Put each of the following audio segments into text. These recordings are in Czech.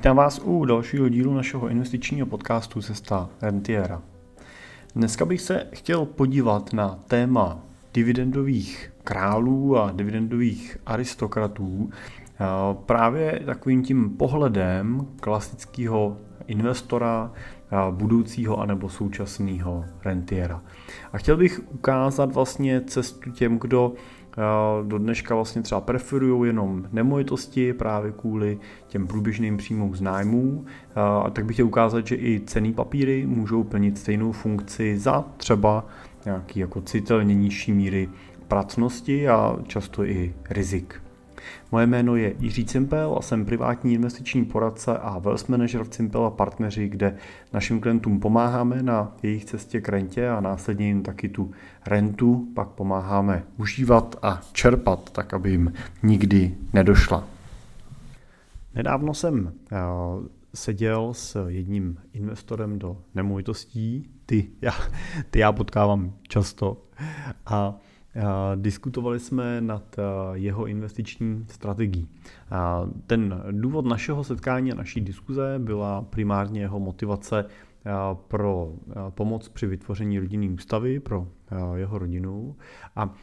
Vítám vás u dalšího dílu našeho investičního podcastu Cesta Rentiera. Dneska bych se chtěl podívat na téma dividendových králů a dividendových aristokratů právě takovým tím pohledem klasického investora, budoucího anebo současného rentiera. A chtěl bych ukázat vlastně cestu těm, kdo do dneška vlastně třeba preferují jenom nemovitosti právě kvůli těm průběžným příjmům z nájmů. A tak bych chtěl ukázat, že i cený papíry můžou plnit stejnou funkci za třeba nějaký jako citelně nižší míry pracnosti a často i rizik. Moje jméno je Jiří Cimpel a jsem privátní investiční poradce a wealth manager v Cimpel a partneři, kde našim klientům pomáháme na jejich cestě k rentě a následně jim taky tu rentu pak pomáháme užívat a čerpat, tak aby jim nikdy nedošla. Nedávno jsem eh, seděl s jedním investorem do nemovitostí, ty já, ty já potkávám často, a Diskutovali jsme nad jeho investiční strategií. Ten důvod našeho setkání a naší diskuze byla primárně jeho motivace pro pomoc při vytvoření rodinné ústavy pro jeho rodinu. A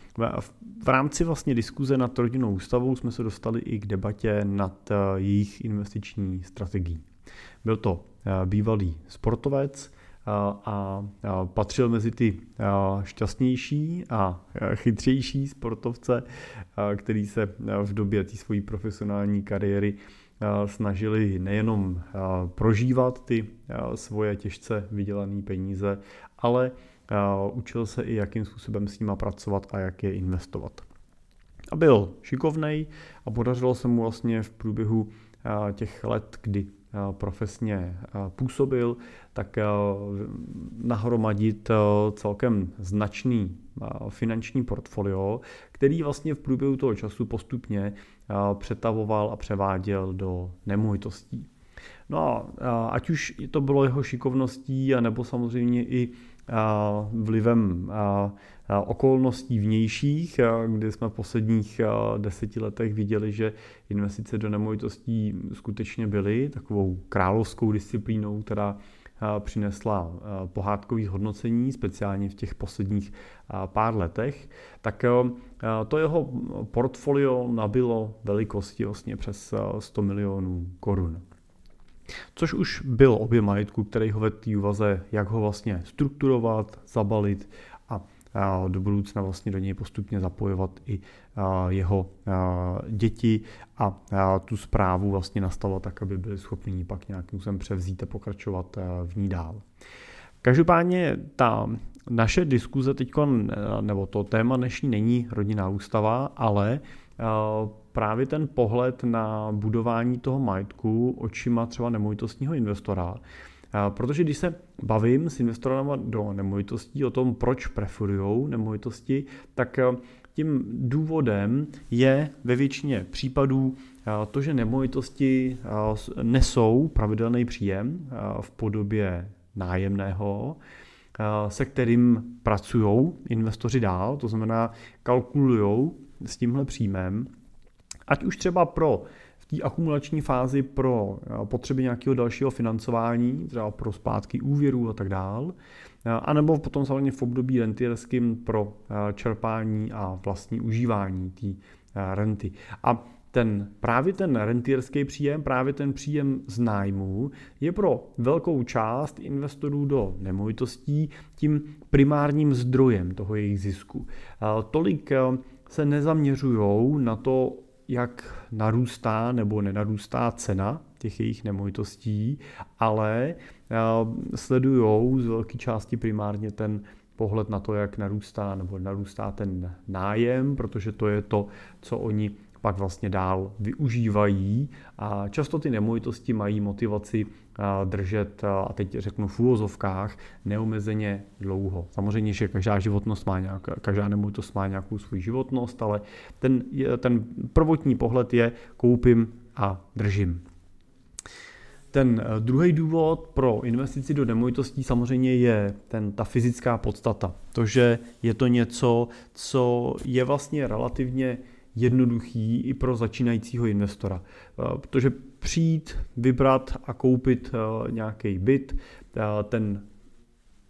v rámci vlastně diskuze nad rodinnou ústavou jsme se dostali i k debatě nad jejich investiční strategií. Byl to bývalý sportovec, a patřil mezi ty šťastnější a chytřejší sportovce, který se v době té své profesionální kariéry snažili nejenom prožívat ty svoje těžce vydělané peníze, ale učil se i, jakým způsobem s nima pracovat a jak je investovat. A byl šikovnej a podařilo se mu vlastně v průběhu těch let, kdy profesně působil, tak nahromadit celkem značný finanční portfolio, který vlastně v průběhu toho času postupně přetavoval a převáděl do nemovitostí. No a ať už to bylo jeho šikovností, nebo samozřejmě i vlivem okolností vnějších, kdy jsme v posledních deseti letech viděli, že investice do nemovitostí skutečně byly takovou královskou disciplínou, která přinesla pohádkový hodnocení, speciálně v těch posledních pár letech, tak to jeho portfolio nabilo velikosti vlastně přes 100 milionů korun. Což už byl objem majetku, který ho ve té úvaze, jak ho vlastně strukturovat, zabalit a do budoucna vlastně do něj postupně zapojovat i jeho děti a tu zprávu vlastně nastavovat tak, aby byli schopni pak nějakým způsobem převzít a pokračovat v ní dál. Každopádně ta naše diskuze teď, nebo to téma dnešní není rodinná ústava, ale právě ten pohled na budování toho majetku očima třeba nemovitostního investora, Protože když se bavím s investorama do nemovitostí o tom, proč preferují nemovitosti, tak tím důvodem je ve většině případů to, že nemovitosti nesou pravidelný příjem v podobě nájemného, se kterým pracují investoři dál, to znamená kalkulují s tímhle příjmem, ať už třeba pro té akumulační fázi pro eh, potřeby nějakého dalšího financování, třeba pro zpátky úvěrů a tak dál, eh, a nebo potom samozřejmě v období rentierským pro eh, čerpání a vlastní užívání té renty. A ten, právě ten rentierský příjem, právě ten příjem z nájmu je pro velkou část investorů do nemovitostí tím primárním zdrojem toho jejich zisku. Tolik se nezaměřují na to, jak narůstá nebo nenarůstá cena těch jejich nemovitostí, ale eh, sledují z velké části primárně ten pohled na to, jak narůstá nebo narůstá ten nájem, protože to je to, co oni pak vlastně dál využívají. A často ty nemovitosti mají motivaci držet, a teď řeknu v úvozovkách, neomezeně dlouho. Samozřejmě, že každá životnost má nějak, každá nemovitost má nějakou svou životnost, ale ten, ten prvotní pohled je koupím a držím. Ten eh, druhý důvod pro investici do nemovitostí samozřejmě je ten, ta fyzická podstata. To, že je to něco, co je vlastně relativně jednoduchý i pro začínajícího investora. Eh, protože přijít, vybrat a koupit nějaký byt, ten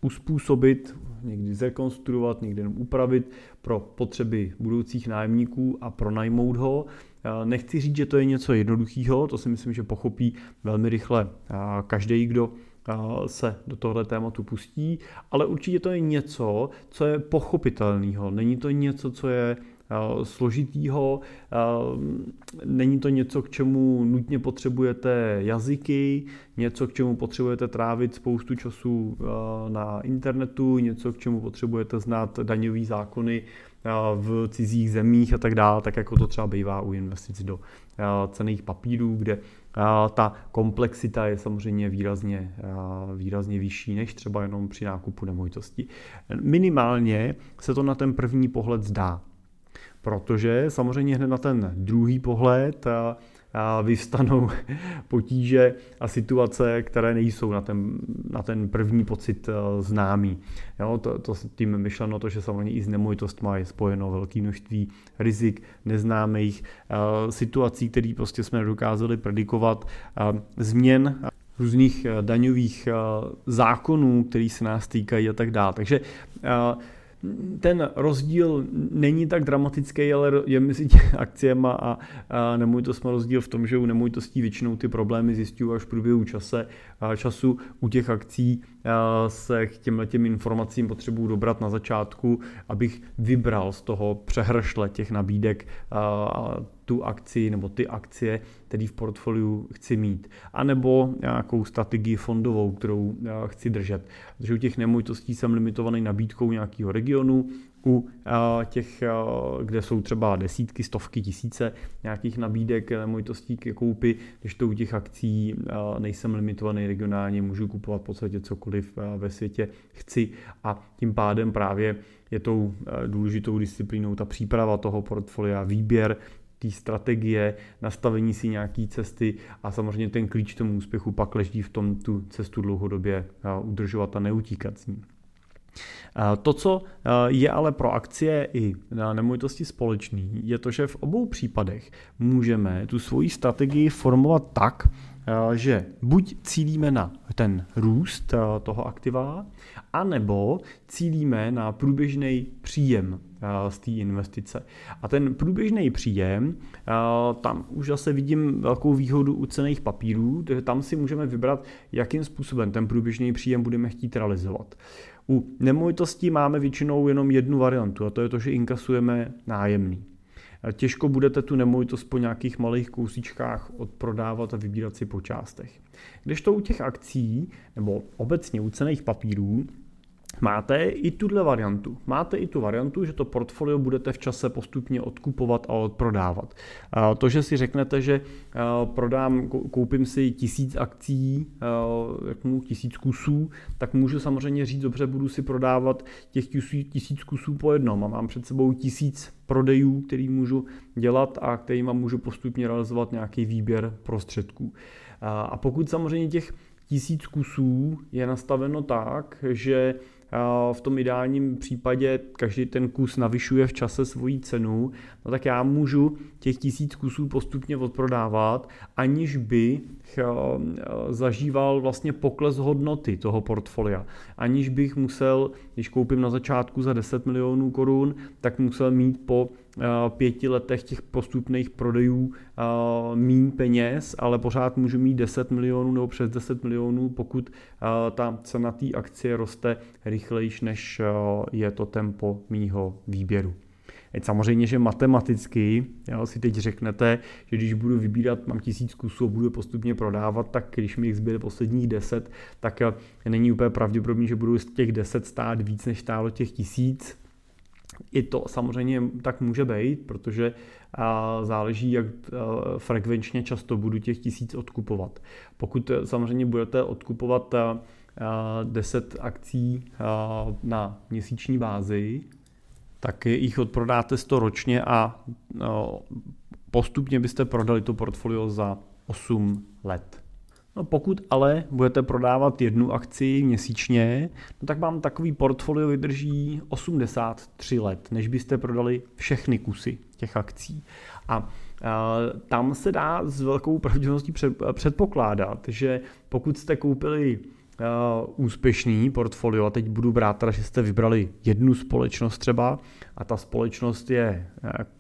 uspůsobit, někdy zrekonstruovat, někdy jenom upravit pro potřeby budoucích nájemníků a pronajmout ho. Nechci říct, že to je něco jednoduchého, to si myslím, že pochopí velmi rychle každý, kdo se do tohle tématu pustí, ale určitě to je něco, co je pochopitelného. Není to něco, co je složitýho, není to něco, k čemu nutně potřebujete jazyky, něco, k čemu potřebujete trávit spoustu času na internetu, něco, k čemu potřebujete znát daňové zákony v cizích zemích a tak dále, tak jako to třeba bývá u investic do cených papírů, kde ta komplexita je samozřejmě výrazně, výrazně vyšší než třeba jenom při nákupu nemovitosti. Minimálně se to na ten první pohled zdá, protože samozřejmě hned na ten druhý pohled vyvstanou potíže a situace, které nejsou na ten, na ten první pocit eh, známý. Jo, to, to tím myšleno to, že samozřejmě i s nemovitostmi je spojeno velké množství rizik, neznámých uh, situací, které prostě jsme nedokázali predikovat, uh, změn různých daňových zákonů, které se nás týkají a tak dále. Takže ten rozdíl není tak dramatický, ale je mezi akciemi a, a nemovitostmi rozdíl v tom, že u nemovitostí většinou ty problémy zjišťují až v průběhu čase, času. U těch akcí se k těmhle těm informacím potřebuji dobrat na začátku, abych vybral z toho přehršle těch nabídek tu akci nebo ty akcie, které v portfoliu chci mít. A nebo nějakou strategii fondovou, kterou chci držet. Protože u těch nemovitostí jsem limitovaný nabídkou nějakého regionu, u těch, kde jsou třeba desítky, stovky, tisíce nějakých nabídek nemovitostí ke koupi, když to u těch akcí nejsem limitovaný regionálně, můžu kupovat v podstatě cokoliv ve světě chci a tím pádem právě je tou důležitou disciplínou ta příprava toho portfolia, výběr té strategie, nastavení si nějaký cesty a samozřejmě ten klíč tomu úspěchu pak leží v tom tu cestu dlouhodobě udržovat a neutíkat s ní. To, co je ale pro akcie i na nemovitosti společný, je to, že v obou případech můžeme tu svoji strategii formovat tak, že buď cílíme na ten růst toho aktiva, anebo cílíme na průběžný příjem z té investice. A ten průběžný příjem, tam už zase vidím velkou výhodu u cených papírů, takže tam si můžeme vybrat, jakým způsobem ten průběžný příjem budeme chtít realizovat. U nemovitostí máme většinou jenom jednu variantu a to je to, že inkasujeme nájemný. Těžko budete tu nemovitost po nějakých malých kousíčkách odprodávat a vybírat si po částech. Když to u těch akcí nebo obecně u cených papírů Máte i tuhle variantu. Máte i tu variantu, že to portfolio budete v čase postupně odkupovat a odprodávat. To, že si řeknete, že prodám, koupím si tisíc akcí, tisíc kusů, tak můžu samozřejmě říct, dobře, budu si prodávat těch tisíc kusů po jednom a mám před sebou tisíc prodejů, který můžu dělat a kterýma můžu postupně realizovat nějaký výběr prostředků. A pokud samozřejmě těch tisíc kusů je nastaveno tak, že v tom ideálním případě každý ten kus navyšuje v čase svoji cenu, no tak já můžu těch tisíc kusů postupně odprodávat, aniž by eh, zažíval vlastně pokles hodnoty toho portfolia. Aniž bych musel, když koupím na začátku za 10 milionů korun, tak musel mít po eh, pěti letech těch postupných prodejů eh, mín peněz, ale pořád můžu mít 10 milionů nebo přes 10 milionů, pokud ta cena té akcie roste rychlejší, než je to tempo mýho výběru. Teď samozřejmě, že matematicky jo, si teď řeknete, že když budu vybírat, mám tisíc kusů a budu postupně prodávat, tak když mi jich zbyde posledních deset, tak eh, není úplně pravděpodobné, že budu z těch deset stát víc, než stálo těch tisíc. I to samozřejmě tak může být, protože záleží, jak frekvenčně často budu těch tisíc odkupovat. Pokud eh, samozřejmě budete odkupovat 10 akcí na měsíční bázi, tak jich odprodáte 100 ročně a postupně byste prodali to portfolio za 8 let. No pokud ale budete prodávat jednu akci měsíčně, no tak vám takový portfolio vydrží 83 let, než byste prodali všechny kusy těch akcí. A tam se dá s velkou pravděpodobností předpokládat, že pokud jste koupili úspěšný portfolio, a teď budu brát teda, že jste vybrali jednu společnost třeba a ta společnost je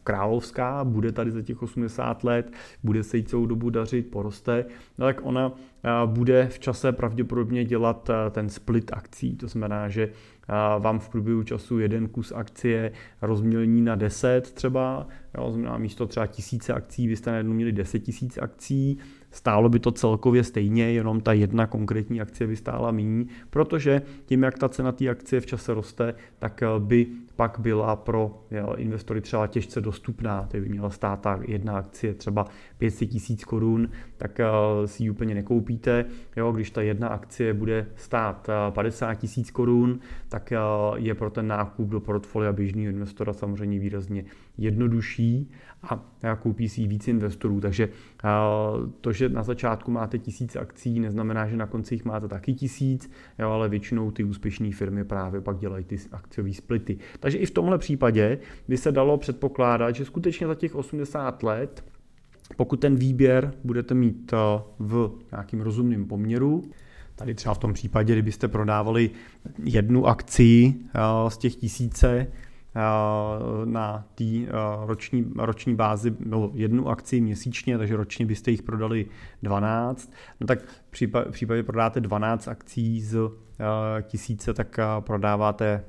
královská, bude tady za těch 80 let, bude se jí celou dobu dařit, poroste, no tak ona bude v čase pravděpodobně dělat ten split akcí, to znamená, že vám v průběhu času jeden kus akcie rozmělní na 10 třeba, jo, znamená místo třeba tisíce akcí byste najednou měli 10 tisíc akcí, stálo by to celkově stejně, jenom ta jedna konkrétní akcie by stála méně, protože tím, jak ta cena té akcie v čase roste, tak eh, by pak byla pro investory třeba těžce dostupná, to by měla stát ta jedna akcie třeba 500 tisíc korun, tak eh, si ji úplně nekoupíte. Jo, když ta jedna akcie bude stát 50 eh, tisíc korun, tak je pro ten nákup do portfolia běžného investora samozřejmě výrazně jednodušší a koupí si víc investorů. Takže to, že na začátku máte tisíc akcí, neznamená, že na konci jich máte taky tisíc, jo, ale většinou ty úspěšné firmy právě pak dělají ty akciové splity. Takže i v tomhle případě by se dalo předpokládat, že skutečně za těch 80 let, pokud ten výběr budete mít v nějakým rozumném poměru, Tady třeba v tom případě, kdybyste prodávali jednu akci z těch tisíce, na té eh, roční, roční bázi bylo jednu akci měsíčně, takže ročně byste jich prodali 12. No tak v případě prodáte 12 akcí z eh, tisíce, tak prodáváte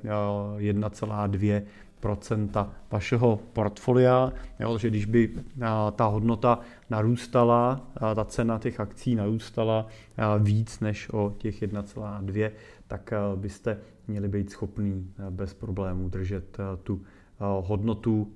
1,2 procenta vašeho portfolia, jo, že když by ta hodnota narůstala, ta cena těch akcí narůstala víc než o těch 1,2, tak byste měli být schopní eh, bez problémů držet eh, tu eh, hodnotu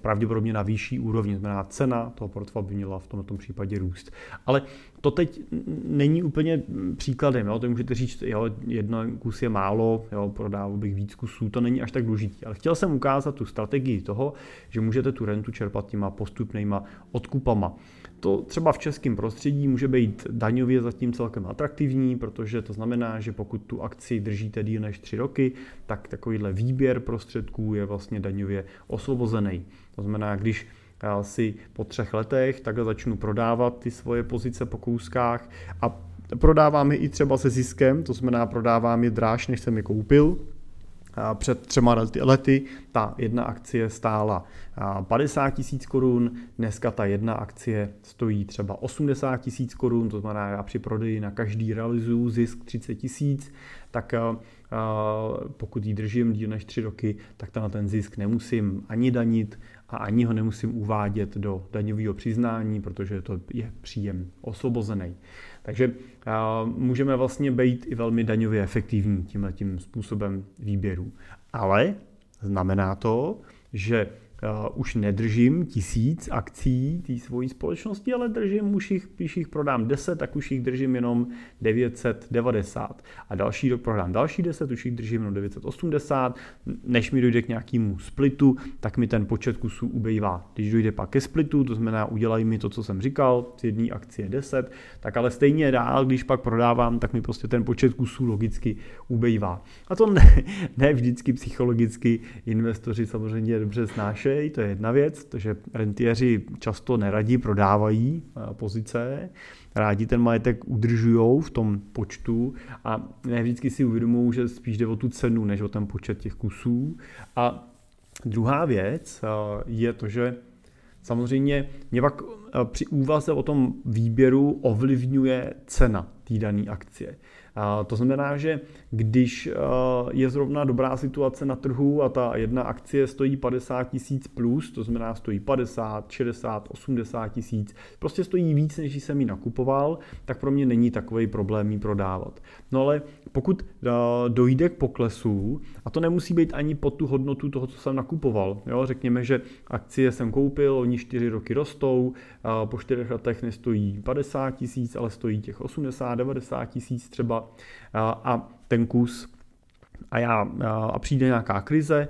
pravděpodobně na vyšší úrovni, znamená cena toho portfolia by měla v tomto případě růst. Ale to teď není úplně příkladem, jo? to můžete říct, jo, jeden kus je málo, jo, prodával bych víc kusů, to není až tak důležitý. Ale chtěl jsem ukázat tu strategii toho, že můžete tu rentu čerpat těma postupnýma odkupama. To třeba v českém prostředí může být daňově zatím celkem atraktivní, protože to znamená, že pokud tu akci držíte díl než tři roky, tak takovýhle výběr prostředků je vlastně daňově osvobozený. To znamená, když já si po třech letech takhle začnu prodávat ty svoje pozice po kouskách a prodávám je i třeba se ziskem, to znamená prodávám je dráž, než jsem je koupil, před třema lety ta jedna akcie stála 50 tisíc korun, dneska ta jedna akcie stojí třeba 80 tisíc korun, to znamená, já při prodeji na každý realizuju zisk 30 tisíc, tak pokud ji držím díl než tři roky, tak na ten zisk nemusím ani danit a ani ho nemusím uvádět do daňového přiznání, protože to je příjem osvobozený. Takže můžeme vlastně být i velmi daňově efektivní tímhle tím způsobem výběru. Ale znamená to, že Uh, už nedržím tisíc akcí té svojí společnosti, ale držím už jich, když jich prodám 10, tak už jich držím jenom 990. A další rok prodám další 10, už jich držím jenom 980. Než mi dojde k nějakému splitu, tak mi ten počet kusů ubejvá. Když dojde pak ke splitu, to znamená udělají mi to, co jsem říkal, z jedné akcie 10, tak ale stejně dál, když pak prodávám, tak mi prostě ten počet kusů logicky ubejvá. A to ne, ne vždycky psychologicky investoři samozřejmě dobře snášejí zkoušejí, to je jedna věc, protože rentieři často neradí prodávají eh, pozice, rádi ten majetek udržují v tom počtu a ne vždycky si uvědomují, že spíš jde o tu cenu, než o ten počet těch kusů. A druhá věc eh, je to, že samozřejmě mě pak eh, při úvaze o tom výběru ovlivňuje cena té dané akcie. To znamená, že když eh, je zrovna dobrá situace na trhu a ta jedna akcie stojí 50 tisíc plus, to znamená stojí 50, 60, 80 tisíc, prostě stojí víc, než jsem ji nakupoval, tak pro mě není takový problém ji prodávat. No ale pokud eh, dojde k poklesu, a to nemusí být ani pod tu hodnotu toho, co jsem nakupoval, jo? řekněme, že akcie jsem koupil, oni 4 roky rostou, po 4 letech nestojí 50 tisíc, ale stojí těch 80, 90 tisíc třeba a ten kus a, já, a přijde nějaká krize,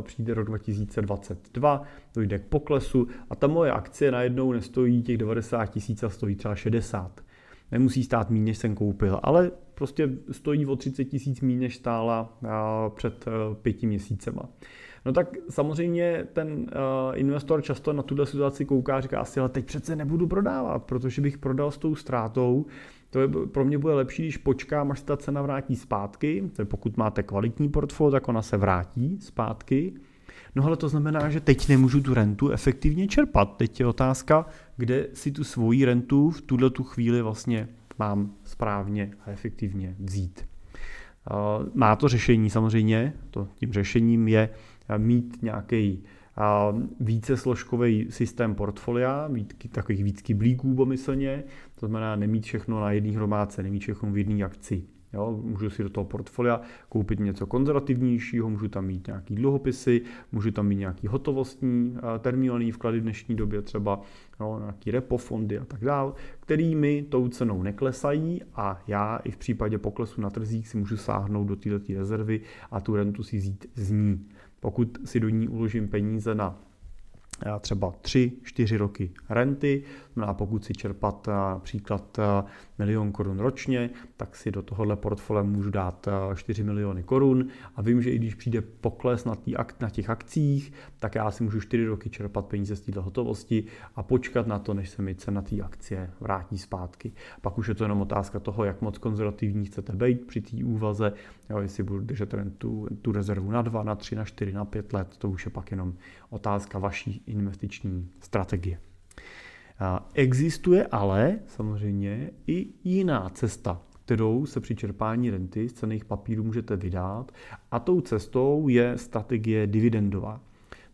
přijde rok 2022, dojde k poklesu a ta moje akcie najednou nestojí těch 90 tisíc a stojí třeba 60. Nemusí stát méně, než jsem koupil, ale prostě stojí o 30 tisíc méně, než stála před e, pěti měsícema. No tak samozřejmě ten uh, investor často na tuhle situaci kouká a říká asi, ale teď přece nebudu prodávat, protože bych prodal s tou ztrátou. To je, pro mě bude lepší, když počkám, až ta cena vrátí zpátky. To je, pokud máte kvalitní portfolio, tak ona se vrátí zpátky. No ale to znamená, že teď nemůžu tu rentu efektivně čerpat. Teď je otázka, kde si tu svoji rentu v tuhle tu chvíli vlastně mám správně a efektivně vzít. Má to řešení samozřejmě, to tím řešením je mít nějaký více složkový systém portfolia, mít takových víc kyblíků pomyslně, to znamená nemít všechno na jedné hromádce, nemít všechno v jedné akci. Jo, můžu si do toho portfolia koupit něco konzervativnějšího, můžu tam mít nějaký dluhopisy, můžu tam mít nějaký hotovostní termínální vklady v dnešní době, třeba jo, nějaký repo fondy a tak dále, který mi tou cenou neklesají a já i v případě poklesu na trzích si můžu sáhnout do této rezervy a tu rentu si vzít z ní. Pokud si do ní uložím peníze na třeba 3-4 roky renty, no a pokud si čerpat například milion korun ročně, tak si do tohohle portfolia můžu dát 4 miliony korun a vím, že i když přijde pokles na, tý, na těch akcích, tak já si můžu 4 roky čerpat peníze z této hotovosti a počkat na to, než se mi cena té akcie vrátí zpátky. Pak už je to jenom otázka toho, jak moc konzervativní chcete být při té úvaze, jo, jestli budu držet tu, tu rezervu na 2, na 3, na 4, na 5 let, to už je pak jenom otázka vaší investiční strategie. Existuje ale samozřejmě i jiná cesta, kterou se při čerpání renty z cených papírů můžete vydat a tou cestou je strategie dividendová.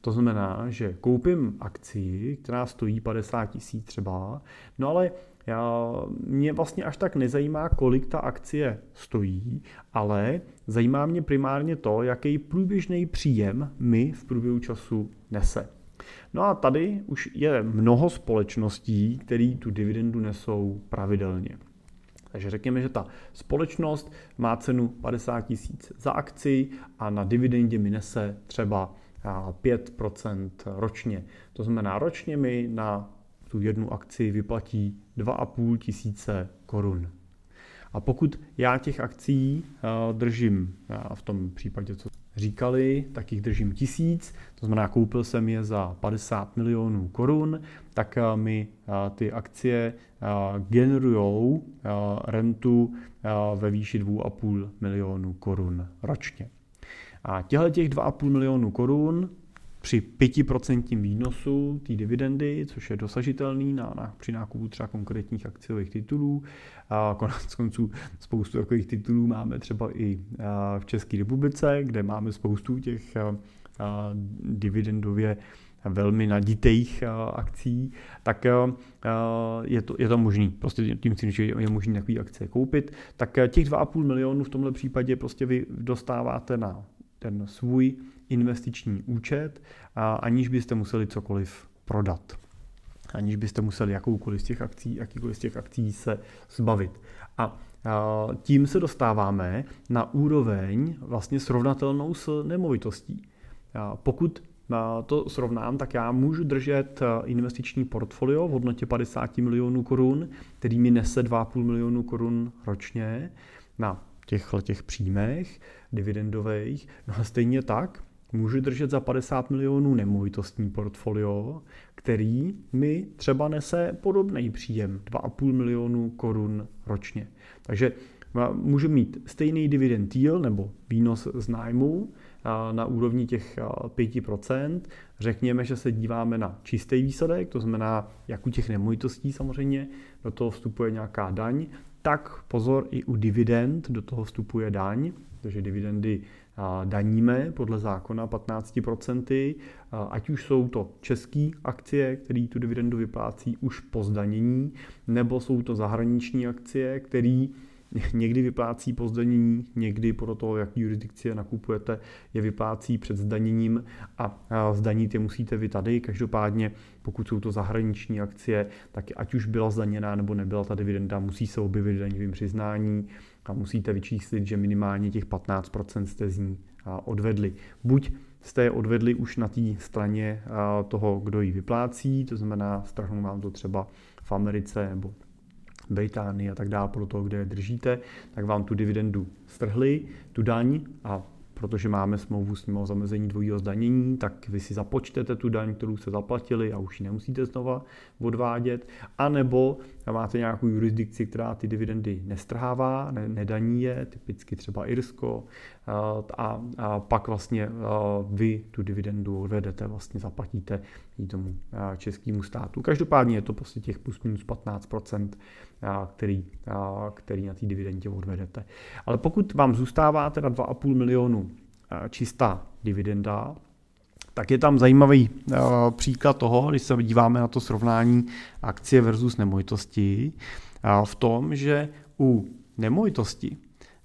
To znamená, že koupím akci, která stojí 50 tisíc třeba, no ale já, mě vlastně až tak nezajímá, kolik ta akcie stojí, ale zajímá mě primárně to, jaký průběžný příjem mi v průběhu času nese. No a tady už je mnoho společností, které tu dividendu nesou pravidelně. Takže řekněme, že ta společnost má cenu 50 tisíc za akci a na dividendě mi nese třeba 5% ročně. To znamená, ročně mi na tu jednu akci vyplatí 2,5 tisíce korun. A pokud já těch akcí držím v tom případě, co říkali, tak jich držím tisíc, to znamená, koupil jsem je za 50 milionů korun, tak eh, mi eh, ty akcie eh, generují rentu ve výši 2,5 milionů korun ročně. A těchto těch 2,5 milionů korun při 5% výnosu té dividendy, což je dosažitelný na, na, při nákupu třeba konkrétních akciových titulů. A konec konců spoustu takových titulů máme třeba i v České republice, kde máme spoustu těch dividendově velmi naditých akcí, tak je to, je to možný. Prostě tím chci že je možný takové akcie koupit. Tak těch 2,5 milionů v tomhle případě prostě vy dostáváte na ten svůj investiční účet, aniž byste museli cokoliv prodat. Aniž byste museli jakoukoliv z těch akcí, jakýkoliv z těch akcí se zbavit. A tím se dostáváme na úroveň vlastně srovnatelnou s nemovitostí. Pokud to srovnám, tak já můžu držet investiční portfolio v hodnotě 50 milionů korun, který mi nese 2,5 milionu korun ročně na těchto těch příjmech dividendových. No a stejně tak můžu držet za 50 milionů nemovitostní portfolio, který mi třeba nese podobný příjem 2,5 milionu korun ročně. Takže můžu mít stejný dividend yield nebo výnos z nájmu na úrovni těch 5%. Řekněme, že se díváme na čistý výsledek, to znamená, jak u těch nemovitostí samozřejmě, do toho vstupuje nějaká daň, tak pozor, i u dividend do toho vstupuje daň, protože dividendy daníme podle zákona 15%, ať už jsou to české akcie, které tu dividendu vyplácí už po zdanění, nebo jsou to zahraniční akcie, které někdy vyplácí po zdanění, někdy podle toho, jak jurisdikci nakupujete, je vyplácí před zdaněním a zdanit je musíte vy tady. Každopádně, pokud jsou to zahraniční akcie, tak ať už byla zdaněná nebo nebyla ta dividenda, musí se objevit daňovým přiznání a musíte vyčíslit, že minimálně těch 15% jste z ní odvedli. Buď jste je odvedli už na té straně toho, kdo ji vyplácí, to znamená, strhnou vám to třeba v Americe nebo Británii a tak dále, podle toho, kde je držíte, tak vám tu dividendu strhli, tu daň a protože máme smlouvu s ním o zamezení dvojího zdanění, tak vy si započtete tu daň, kterou jste zaplatili a už ji nemusíte znova odvádět. A nebo máte nějakou jurisdikci, která ty dividendy nestrhává, ne, nedaní je, typicky třeba Irsko, a, a pak vlastně vy tu dividendu odvedete, vlastně zaplatíte ji tomu českému státu. Každopádně je to prostě těch plus minus 15%, který, který na té dividendě odvedete. Ale pokud vám zůstává teda 2,5 milionu čistá dividenda, tak je tam zajímavý příklad toho, když se díváme na to srovnání akcie versus nemovitosti, v tom, že u nemovitosti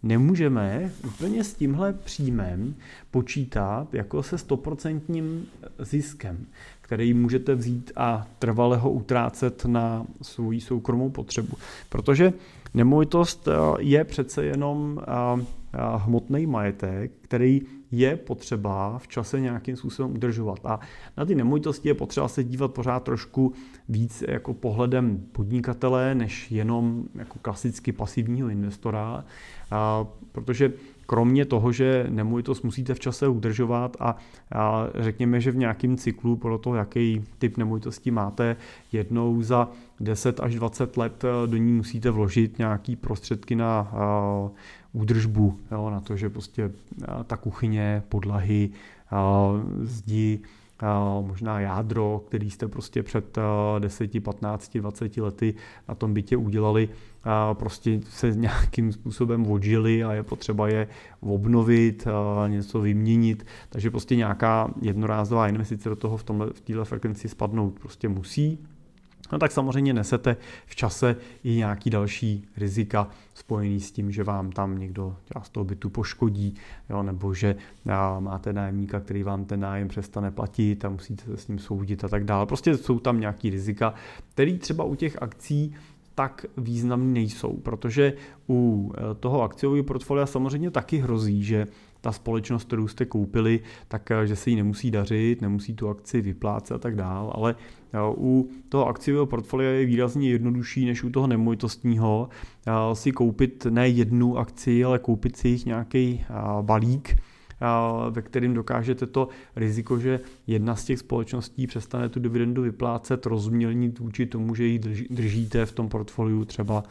nemůžeme úplně s tímhle příjmem počítat jako se stoprocentním ziskem, který můžete vzít a trvale ho utrácet na svou soukromou potřebu. Protože nemovitost eh, je přece jenom eh, eh, hmotný majetek, který je potřeba v čase nějakým způsobem udržovat. A na ty nemovitosti je potřeba se dívat pořád trošku víc jako pohledem podnikatele, než jenom jako klasicky pasivního investora, a, protože kromě toho, že nemovitost musíte v čase udržovat a, a řekněme, že v nějakém cyklu, podle toho, jaký typ nemovitosti máte, jednou za 10 až 20 let do ní musíte vložit nějaký prostředky na a, údržbu, jo, na to, že prostě ta kuchyně, podlahy, zdi, možná jádro, který jste prostě před 10, 15, 20 lety na tom bytě udělali, prostě se nějakým způsobem odžili a je potřeba je obnovit, něco vyměnit, takže prostě nějaká jednorázová investice do toho v, tomhle, v této frekvenci spadnout prostě musí no tak samozřejmě nesete v čase i nějaký další rizika spojený s tím, že vám tam někdo z toho bytu poškodí, jo, nebo že máte nájemníka, který vám ten nájem přestane platit a musíte se s ním soudit a tak dále. Prostě jsou tam nějaký rizika, který třeba u těch akcí tak významný nejsou, protože u e, toho akciového portfolia samozřejmě taky hrozí, že ta společnost, kterou jste koupili, tak e, že se jí nemusí dařit, nemusí tu akci vyplácet a tak dále, ale e, u toho akciového portfolia je výrazně jednodušší než u toho nemovitostního si koupit ne jednu akci, ale koupit si jich nějaký balík, ve kterým dokážete to riziko, že jedna z těch společností přestane tu dividendu vyplácet, rozmělnit vůči tomu, že ji držíte v tom portfoliu třeba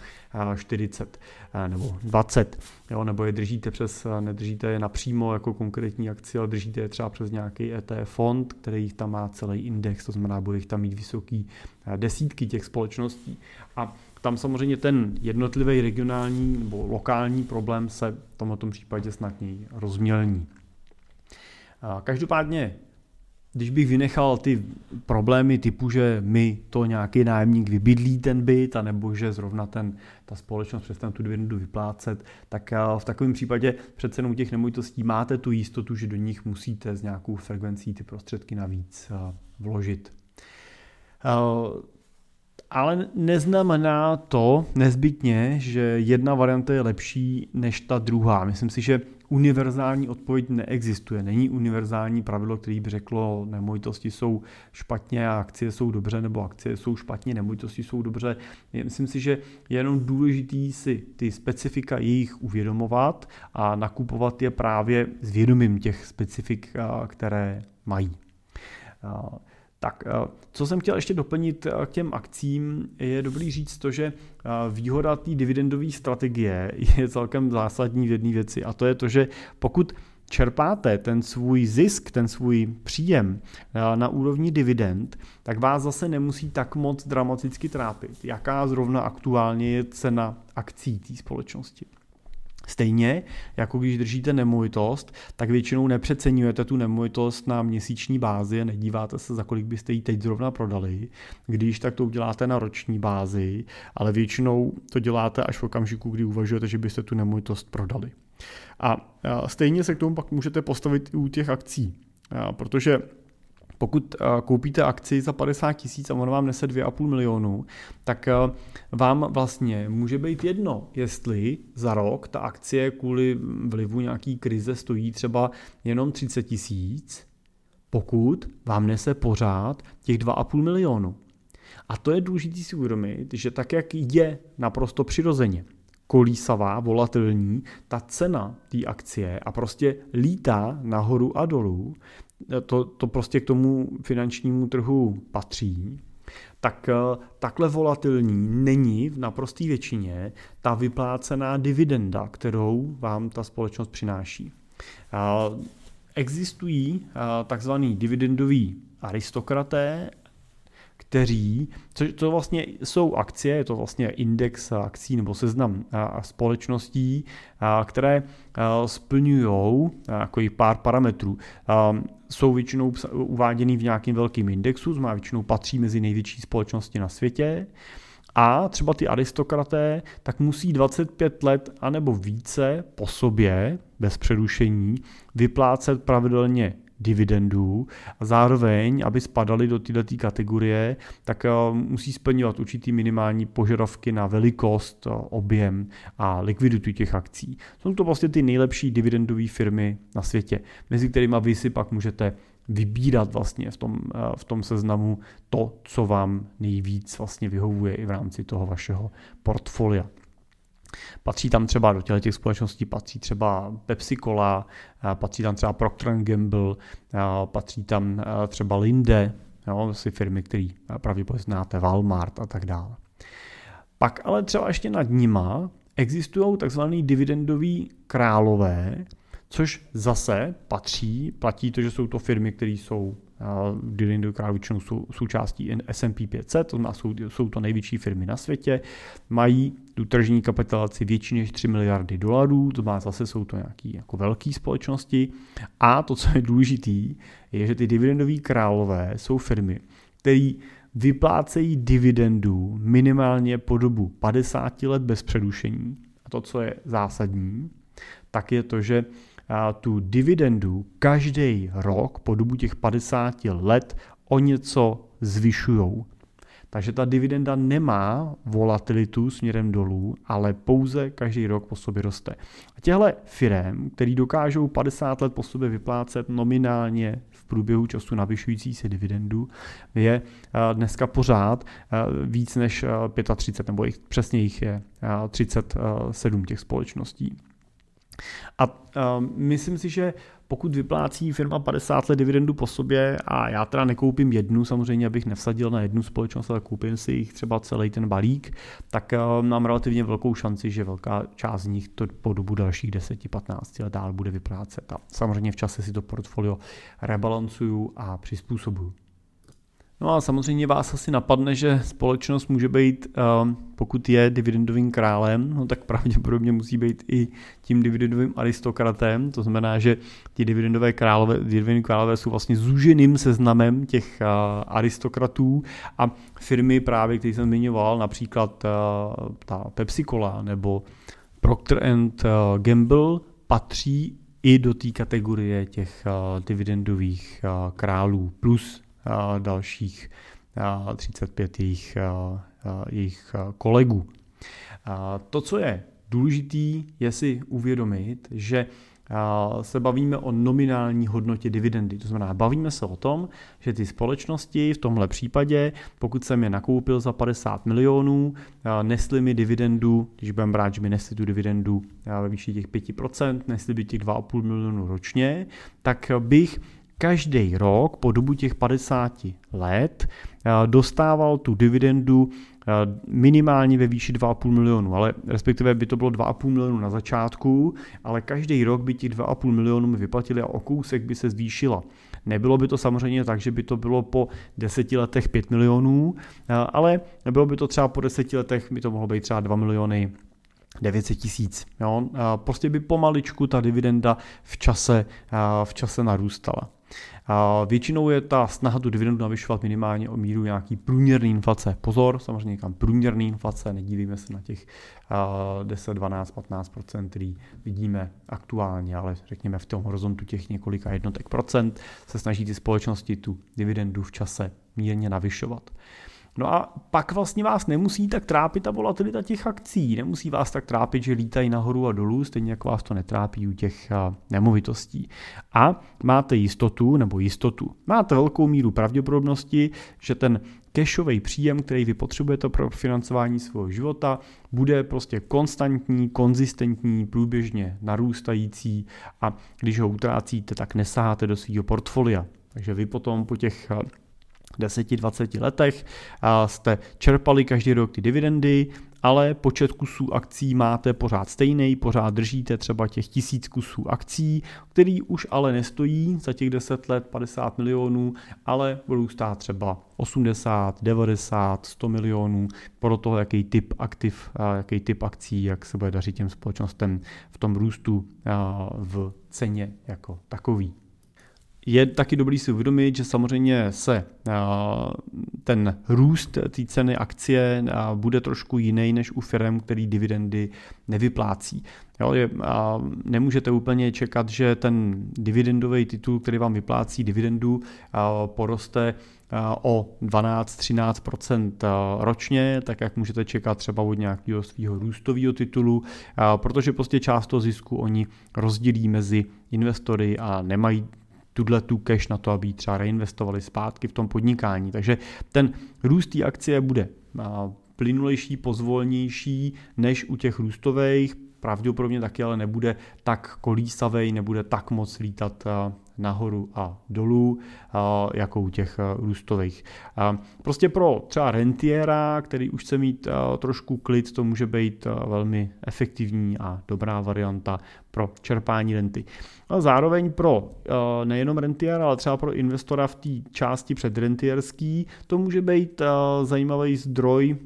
40 nebo 20, jo, nebo je držíte přes, nedržíte je napřímo jako konkrétní akci, ale držíte je třeba přes nějaký ETF fond, který tam má celý index, to znamená, bude jich tam mít vysoký desítky těch společností. A tam samozřejmě ten jednotlivý regionální nebo lokální problém se v tomto případě snadněji rozmělní. Každopádně, když bych vynechal ty problémy typu, že mi to nějaký nájemník vybydlí ten byt, anebo že zrovna ten, ta společnost přestane tu dividendu vyplácet, tak v takovém případě přece jenom těch nemovitostí máte tu jistotu, že do nich musíte s nějakou frekvencí ty prostředky navíc vložit. Ale neznamená to nezbytně, že jedna varianta je lepší než ta druhá. Myslím si, že univerzální odpověď neexistuje. Není univerzální pravidlo, který by řeklo, nemovitosti jsou špatně a akcie jsou dobře, nebo akcie jsou špatně, nemovitosti jsou dobře. Myslím si, že je jenom důležitý si ty specifika jejich uvědomovat a nakupovat je právě s vědomím těch specifik, které mají. Tak, eh, co jsem chtěl ještě doplnit eh, k těm akcím, je dobrý říct to, že eh, výhoda té dividendové strategie je celkem zásadní v jedné věci a to je to, že pokud čerpáte ten svůj zisk, ten svůj příjem na úrovni dividend, tak vás zase nemusí tak moc dramaticky trápit, jaká zrovna aktuálně je cena akcí té společnosti. Stejně, jako když držíte nemovitost, tak většinou nepřeceňujete tu nemovitost na měsíční bázi a nedíváte se, za kolik byste ji teď zrovna prodali. Když tak to uděláte na roční bázi, ale většinou to děláte až v okamžiku, kdy uvažujete, že byste tu nemovitost prodali. A stejně se k tomu pak můžete postavit i u těch akcí, protože pokud eh, koupíte akci za 50 tisíc a ono vám nese 2,5 milionu, tak eh, vám vlastně může být jedno, jestli za rok ta akcie kvůli vlivu nějaký krize stojí třeba jenom 30 tisíc, pokud vám nese pořád těch 2,5 milionu. A to je důležité si uvědomit, že tak, jak je naprosto přirozeně, kolísavá, volatilní, ta cena té akcie a prostě lítá nahoru a dolů, to, to prostě k tomu finančnímu trhu patří, tak eh, takhle volatilní není v naprosté většině ta vyplácená dividenda, kterou vám ta společnost přináší. Existují takzvaný dividendoví aristokraté kteří, což to vlastně jsou akcie, je to vlastně index akcí nebo seznam společností, které splňují jako pár parametrů. Jsou většinou uváděny v nějakém velkém indexu, znamená většinou patří mezi největší společnosti na světě. A třeba ty aristokraté tak musí 25 let anebo více po sobě, bez přerušení, vyplácet pravidelně dividendů a zároveň, aby spadali do této kategorie, tak eh, musí splňovat určitý minimální požadavky na velikost, eh, objem a likviditu těch akcí. Jsou to vlastně ty nejlepší dividendové firmy na světě, mezi kterými vy si pak můžete vybírat vlastně v tom, eh, v tom seznamu to, co vám nejvíc vlastně vyhovuje i v rámci toho vašeho portfolia. Patří tam třeba do těch společností, patří třeba Pepsi Cola, patří tam třeba Procter Gamble, patří tam třeba Linde, jo, si firmy, které pravděpodobně znáte, Walmart a tak dále. Pak ale třeba ještě nad nima existují takzvaný dividendoví králové, což zase patří, platí to, že jsou to firmy, které jsou dividendy král většinou jsou součástí S&P 500, to jsou, jsou to největší firmy na světě, mají tu tržní kapitalaci větší než 3 miliardy dolarů, to znamená zase jsou to nějaké jako velké společnosti a to, co je důležité, je, že ty dividendové králové jsou firmy, které vyplácejí dividendu minimálně po dobu 50 let bez předušení. A to, co je zásadní, tak je to, že tu dividendu každý rok po dobu těch 50 let o něco zvyšují. Takže ta dividenda nemá volatilitu směrem dolů, ale pouze každý rok po sobě roste. A těhle firm, který dokážou 50 let po sobě vyplácet nominálně v průběhu času navyšující se dividendu, je eh, dneska pořád eh, víc než 35, eh, nebo jich, přesně jich je 37 těch společností. A uh, myslím si, že pokud vyplácí firma 50 let dividendu po sobě a já teda nekoupím jednu, samozřejmě abych nevsadil na jednu společnost, ale koupím si jich třeba celý ten balík, tak uh, mám relativně velkou šanci, že velká část z nich to po dobu dalších 10-15 let dál bude vyplácet. A samozřejmě v čase si to portfolio rebalancuju a přizpůsobuju. No a samozřejmě vás asi napadne, že společnost může být, ehm, pokud je dividendovým králem, no tak pravděpodobně musí být i tím dividendovým aristokratem. To znamená, že ti dividendové králové, dividendové králové jsou vlastně zúženým seznamem těch eh, aristokratů a firmy právě, které jsem zmiňoval, například eh, ta Pepsi Cola nebo Procter and eh, Gamble, patří i do té kategorie těch dividendových králů plus dalších 35 jejich, jejich kolegů. To, co je důležitý, je si uvědomit, že se bavíme o nominální hodnotě dividendy. To znamená, bavíme se o tom, že ty společnosti v tomhle případě, pokud jsem je nakoupil za 50 milionů, nesly mi dividendu, když budeme brát, že mi nesli tu dividendu ve výši těch 5%, nesli by těch 2,5 milionů ročně, tak bych každý rok po dobu těch 50 let eh, dostával tu dividendu eh, minimálně ve výši 2,5 milionu, ale respektive by to bylo 2,5 milionu na začátku, ale každý rok by těch 2,5 milionů mi vyplatili a o kousek by se zvýšila. Nebylo by to samozřejmě tak, že by to bylo po deseti letech 5 milionů, eh, ale bylo by to třeba po deseti letech, by to mohlo být třeba 2 miliony 900 tisíc. Prostě by pomaličku ta dividenda v čase, v čase narůstala. Většinou je ta snaha tu dividendu navyšovat minimálně o míru nějaký průměrný inflace. Pozor, samozřejmě kam průměrný inflace, nedívíme se na těch 10, 12, 15 který vidíme aktuálně, ale řekněme v tom horizontu těch několika jednotek procent se snaží ty společnosti tu dividendu v čase mírně navyšovat. No a pak vlastně vás nemusí tak trápit ta volatilita těch akcí, nemusí vás tak trápit, že lítají nahoru a dolů, stejně jako vás to netrápí u těch nemovitostí. A máte jistotu, nebo jistotu, máte velkou míru pravděpodobnosti, že ten cashový příjem, který vy potřebujete pro financování svého života, bude prostě konstantní, konzistentní, průběžně narůstající a když ho utrácíte, tak nesáháte do svého portfolia. Takže vy potom po těch 10-20 letech jste čerpali každý rok ty dividendy, ale počet kusů akcí máte pořád stejný, pořád držíte třeba těch tisíc kusů akcí, který už ale nestojí za těch 10 let 50 milionů, ale budou stát třeba 80, 90, 100 milionů, podle toho, jaký typ aktiv, jaký typ akcí, jak se bude dařit těm společnostem v tom růstu v ceně jako takový. Je taky dobrý si uvědomit, že samozřejmě se ten růst té ceny akcie bude trošku jiný než u firm, který dividendy nevyplácí. Jo, je, a nemůžete úplně čekat, že ten dividendový titul, který vám vyplácí dividendu, a poroste o 12-13% ročně, tak jak můžete čekat třeba od nějakého svého růstového titulu, protože prostě část toho zisku oni rozdělí mezi investory a nemají tuhle tu cash na to, aby ji třeba reinvestovali zpátky v tom podnikání. Takže ten růst té akcie bude plynulejší, pozvolnější než u těch růstových, pravděpodobně taky ale nebude tak kolísavej, nebude tak moc lítat nahoru a dolů, jako u těch růstových. Prostě pro třeba rentiera, který už chce mít trošku klid, to může být velmi efektivní a dobrá varianta pro čerpání renty. A zároveň pro nejenom rentiera, ale třeba pro investora v té části předrentierský, to může být zajímavý zdroj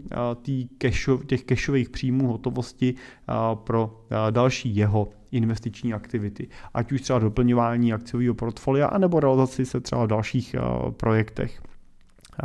těch cashových příjmů hotovosti pro další jeho investiční aktivity, ať už třeba doplňování akciového portfolia, anebo realizaci se třeba v dalších eh, projektech.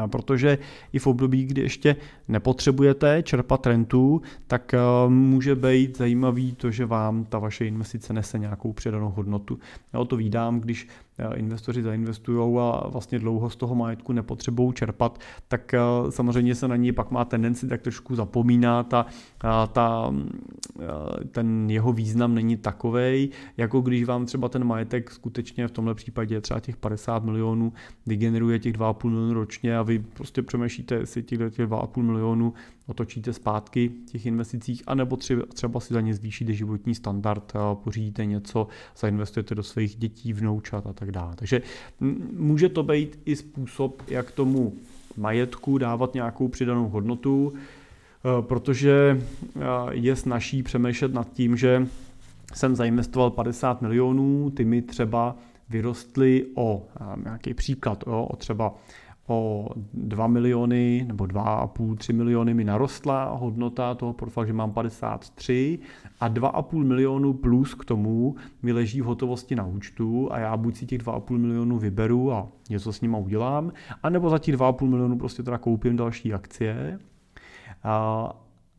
Protože i v období, kdy ještě nepotřebujete čerpat rentu, tak eh, může být zajímavý to, že vám ta vaše investice nese nějakou přidanou hodnotu. Já to vídám, když investoři zainvestují a vlastně dlouho z toho majetku nepotřebují čerpat, tak eh, samozřejmě se na ní pak má tendenci tak trošku zapomínat a, ta, eh, ten jeho význam není takový, jako když vám třeba ten majetek skutečně v tomhle případě třeba těch 50 milionů vygeneruje těch 2,5 milionů ročně a vy prostě přemýšlíte, jestli těch 2,5 milionů otočíte zpátky těch investicích, anebo třeba, třeba si za ně zvýšíte životní standard, pořídíte něco, zainvestujete do svých dětí, vnoučat a tak dále. Takže může to být i způsob, jak tomu majetku dávat nějakou přidanou hodnotu, e, protože e, je snaží přemýšlet nad tím, že jsem zainvestoval 50 milionů, ty mi třeba vyrostly o nějaký příklad, o třeba o 2 miliony nebo 2,5, 3 miliony mi narostla hodnota toho portfolia, že mám 53 a 2,5 milionu plus k tomu mi leží v hotovosti na účtu a já buď si těch 2,5 milionů vyberu a něco s nima udělám, anebo za těch 2,5 milionů prostě teda koupím další akcie. A,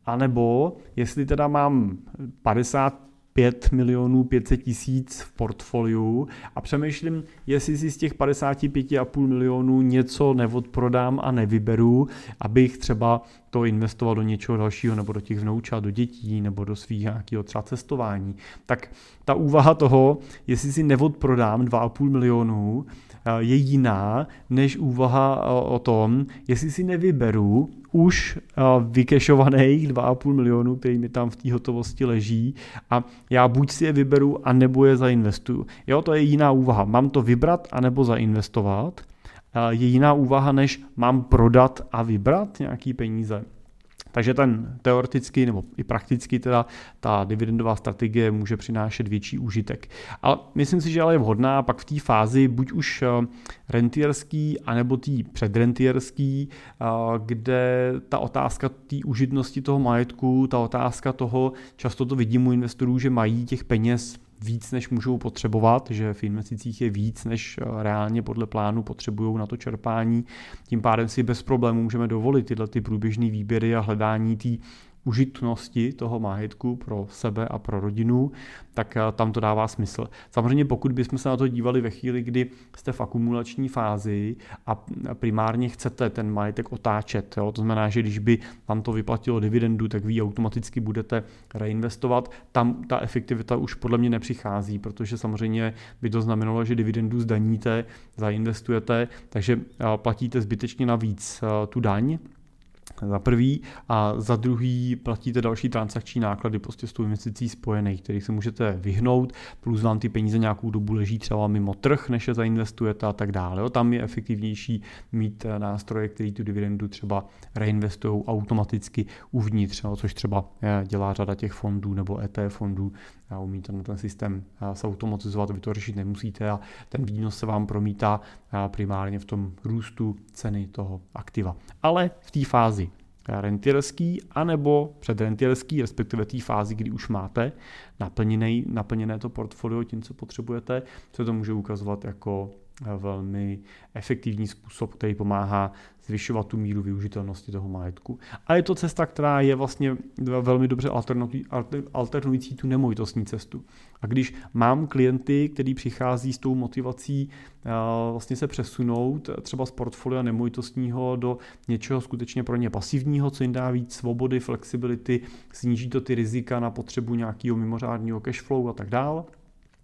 a nebo jestli teda mám 50 5 milionů 500 tisíc v portfoliu a přemýšlím, jestli si z těch 55,5 milionů něco neodprodám a nevyberu, abych třeba to investoval do něčeho dalšího, nebo do těch vnoučat, do dětí, nebo do svých nějakého třeba cestování. Tak ta úvaha toho, jestli si neodprodám 2,5 milionů, je jiná než úvaha eh, o tom, jestli si nevyberu už eh, vykešovaných 2,5 milionů, který mi tam v té hotovosti leží a já buď si je vyberu, anebo je zainvestuju. Jo, to je jiná úvaha. Mám to vybrat, anebo zainvestovat. Je jiná úvaha, než mám prodat a vybrat nějaký peníze. Takže ten teoreticky nebo i prakticky teda ta dividendová strategie může přinášet větší užitek. Ale myslím si, že ale je vhodná pak v té fázi buď už eh, rentierský, anebo tý předrentierský, eh, kde ta otázka té užitnosti toho majetku, ta otázka toho, často to vidím u investorů, že mají těch peněz víc, než můžou potřebovat, že v investicích je víc, než eh, reálně podle plánu potřebují na to čerpání. Tím pádem si bez problémů můžeme dovolit tyhle ty průběžné výběry a hledání té užitnosti toho majetku pro sebe a pro rodinu, tak eh, tam to dává smysl. Samozřejmě pokud bychom se na to dívali ve chvíli, kdy jste v akumulační fázi a primárně chcete ten majetek otáčet, jo? to znamená, že když by vám to vyplatilo dividendu, tak vy automaticky budete reinvestovat, tam ta efektivita už podle mě nepřichází, protože samozřejmě by to znamenalo, že dividendu zdaníte, zainvestujete, takže eh, platíte zbytečně navíc eh, tu daň, za prvý a za druhý platíte další transakční náklady prostě s tou investicí spojených, který se můžete vyhnout, plus vám ty peníze nějakou dobu leží třeba mimo trh, než je zainvestujete a tak dále. Jo, tam je efektivnější mít eh, nástroje, které tu dividendu třeba reinvestují automaticky uvnitř, jo, což třeba eh, dělá řada těch fondů nebo ETF fondů, umí ten, ten systém se automatizovat, vy to řešit nemusíte a ten výnos se vám promítá primárně v tom růstu ceny toho aktiva. Ale v té fázi rentierský, anebo předrentierský, respektive té fázi, kdy už máte naplněné, naplněné to portfolio tím, co potřebujete, se to může ukazovat jako velmi efektivní způsob, který pomáhá zvyšovat tu míru využitelnosti toho majetku. A je to cesta, která je vlastně velmi dobře alternující tu nemovitostní cestu. A když mám klienty, kteří přichází s tou motivací eh, vlastně se přesunout třeba z portfolia nemovitostního do něčeho skutečně pro ně pasivního, co jim dá víc svobody, flexibility, sníží to ty rizika na potřebu nějakého mimořádného cashflow a tak dále,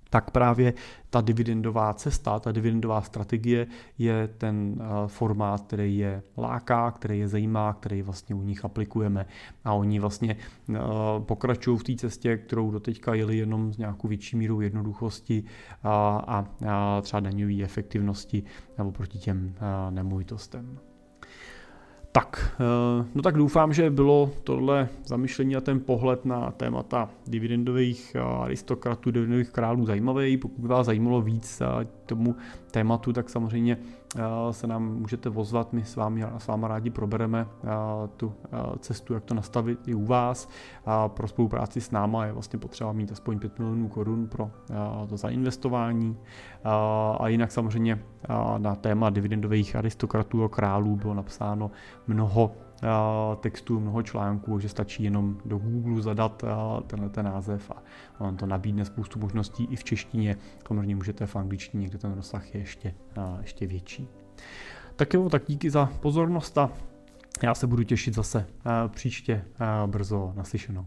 tak právě ta dividendová cesta, ta dividendová strategie je ten eh, formát, který je láká, který je zajímá, který vlastně u nich aplikujeme. A oni vlastně eh, pokračují v té cestě, kterou doteďka jeli jenom s nějakou větší mírou jednoduchosti a, třeba daňové efektivnosti nebo proti těm eh, nemovitostem. Tak, eh, no tak doufám, že bylo tohle zamyšlení a ten pohled na témata dividendových aristokratů, dividendových králů zajímavý. Pokud by vás zajímalo víc tomu tématu, tak samozřejmě se nám můžete vozvat, my s vámi, s vámi rádi probereme tu cestu, jak to nastavit i u vás. Pro spolupráci s náma je vlastně potřeba mít aspoň 5 milionů korun pro to zainvestování. A jinak samozřejmě na téma dividendových aristokratů a králů bylo napsáno mnoho textů, mnoho článků, že stačí jenom do Google zadat tenhle ten název a on to nabídne spoustu možností i v češtině. Samozřejmě můžete v angličtině, kde ten rozsah je ještě, ještě větší. Tak jo, tak díky za pozornost a já se budu těšit zase příště brzo naslyšenou.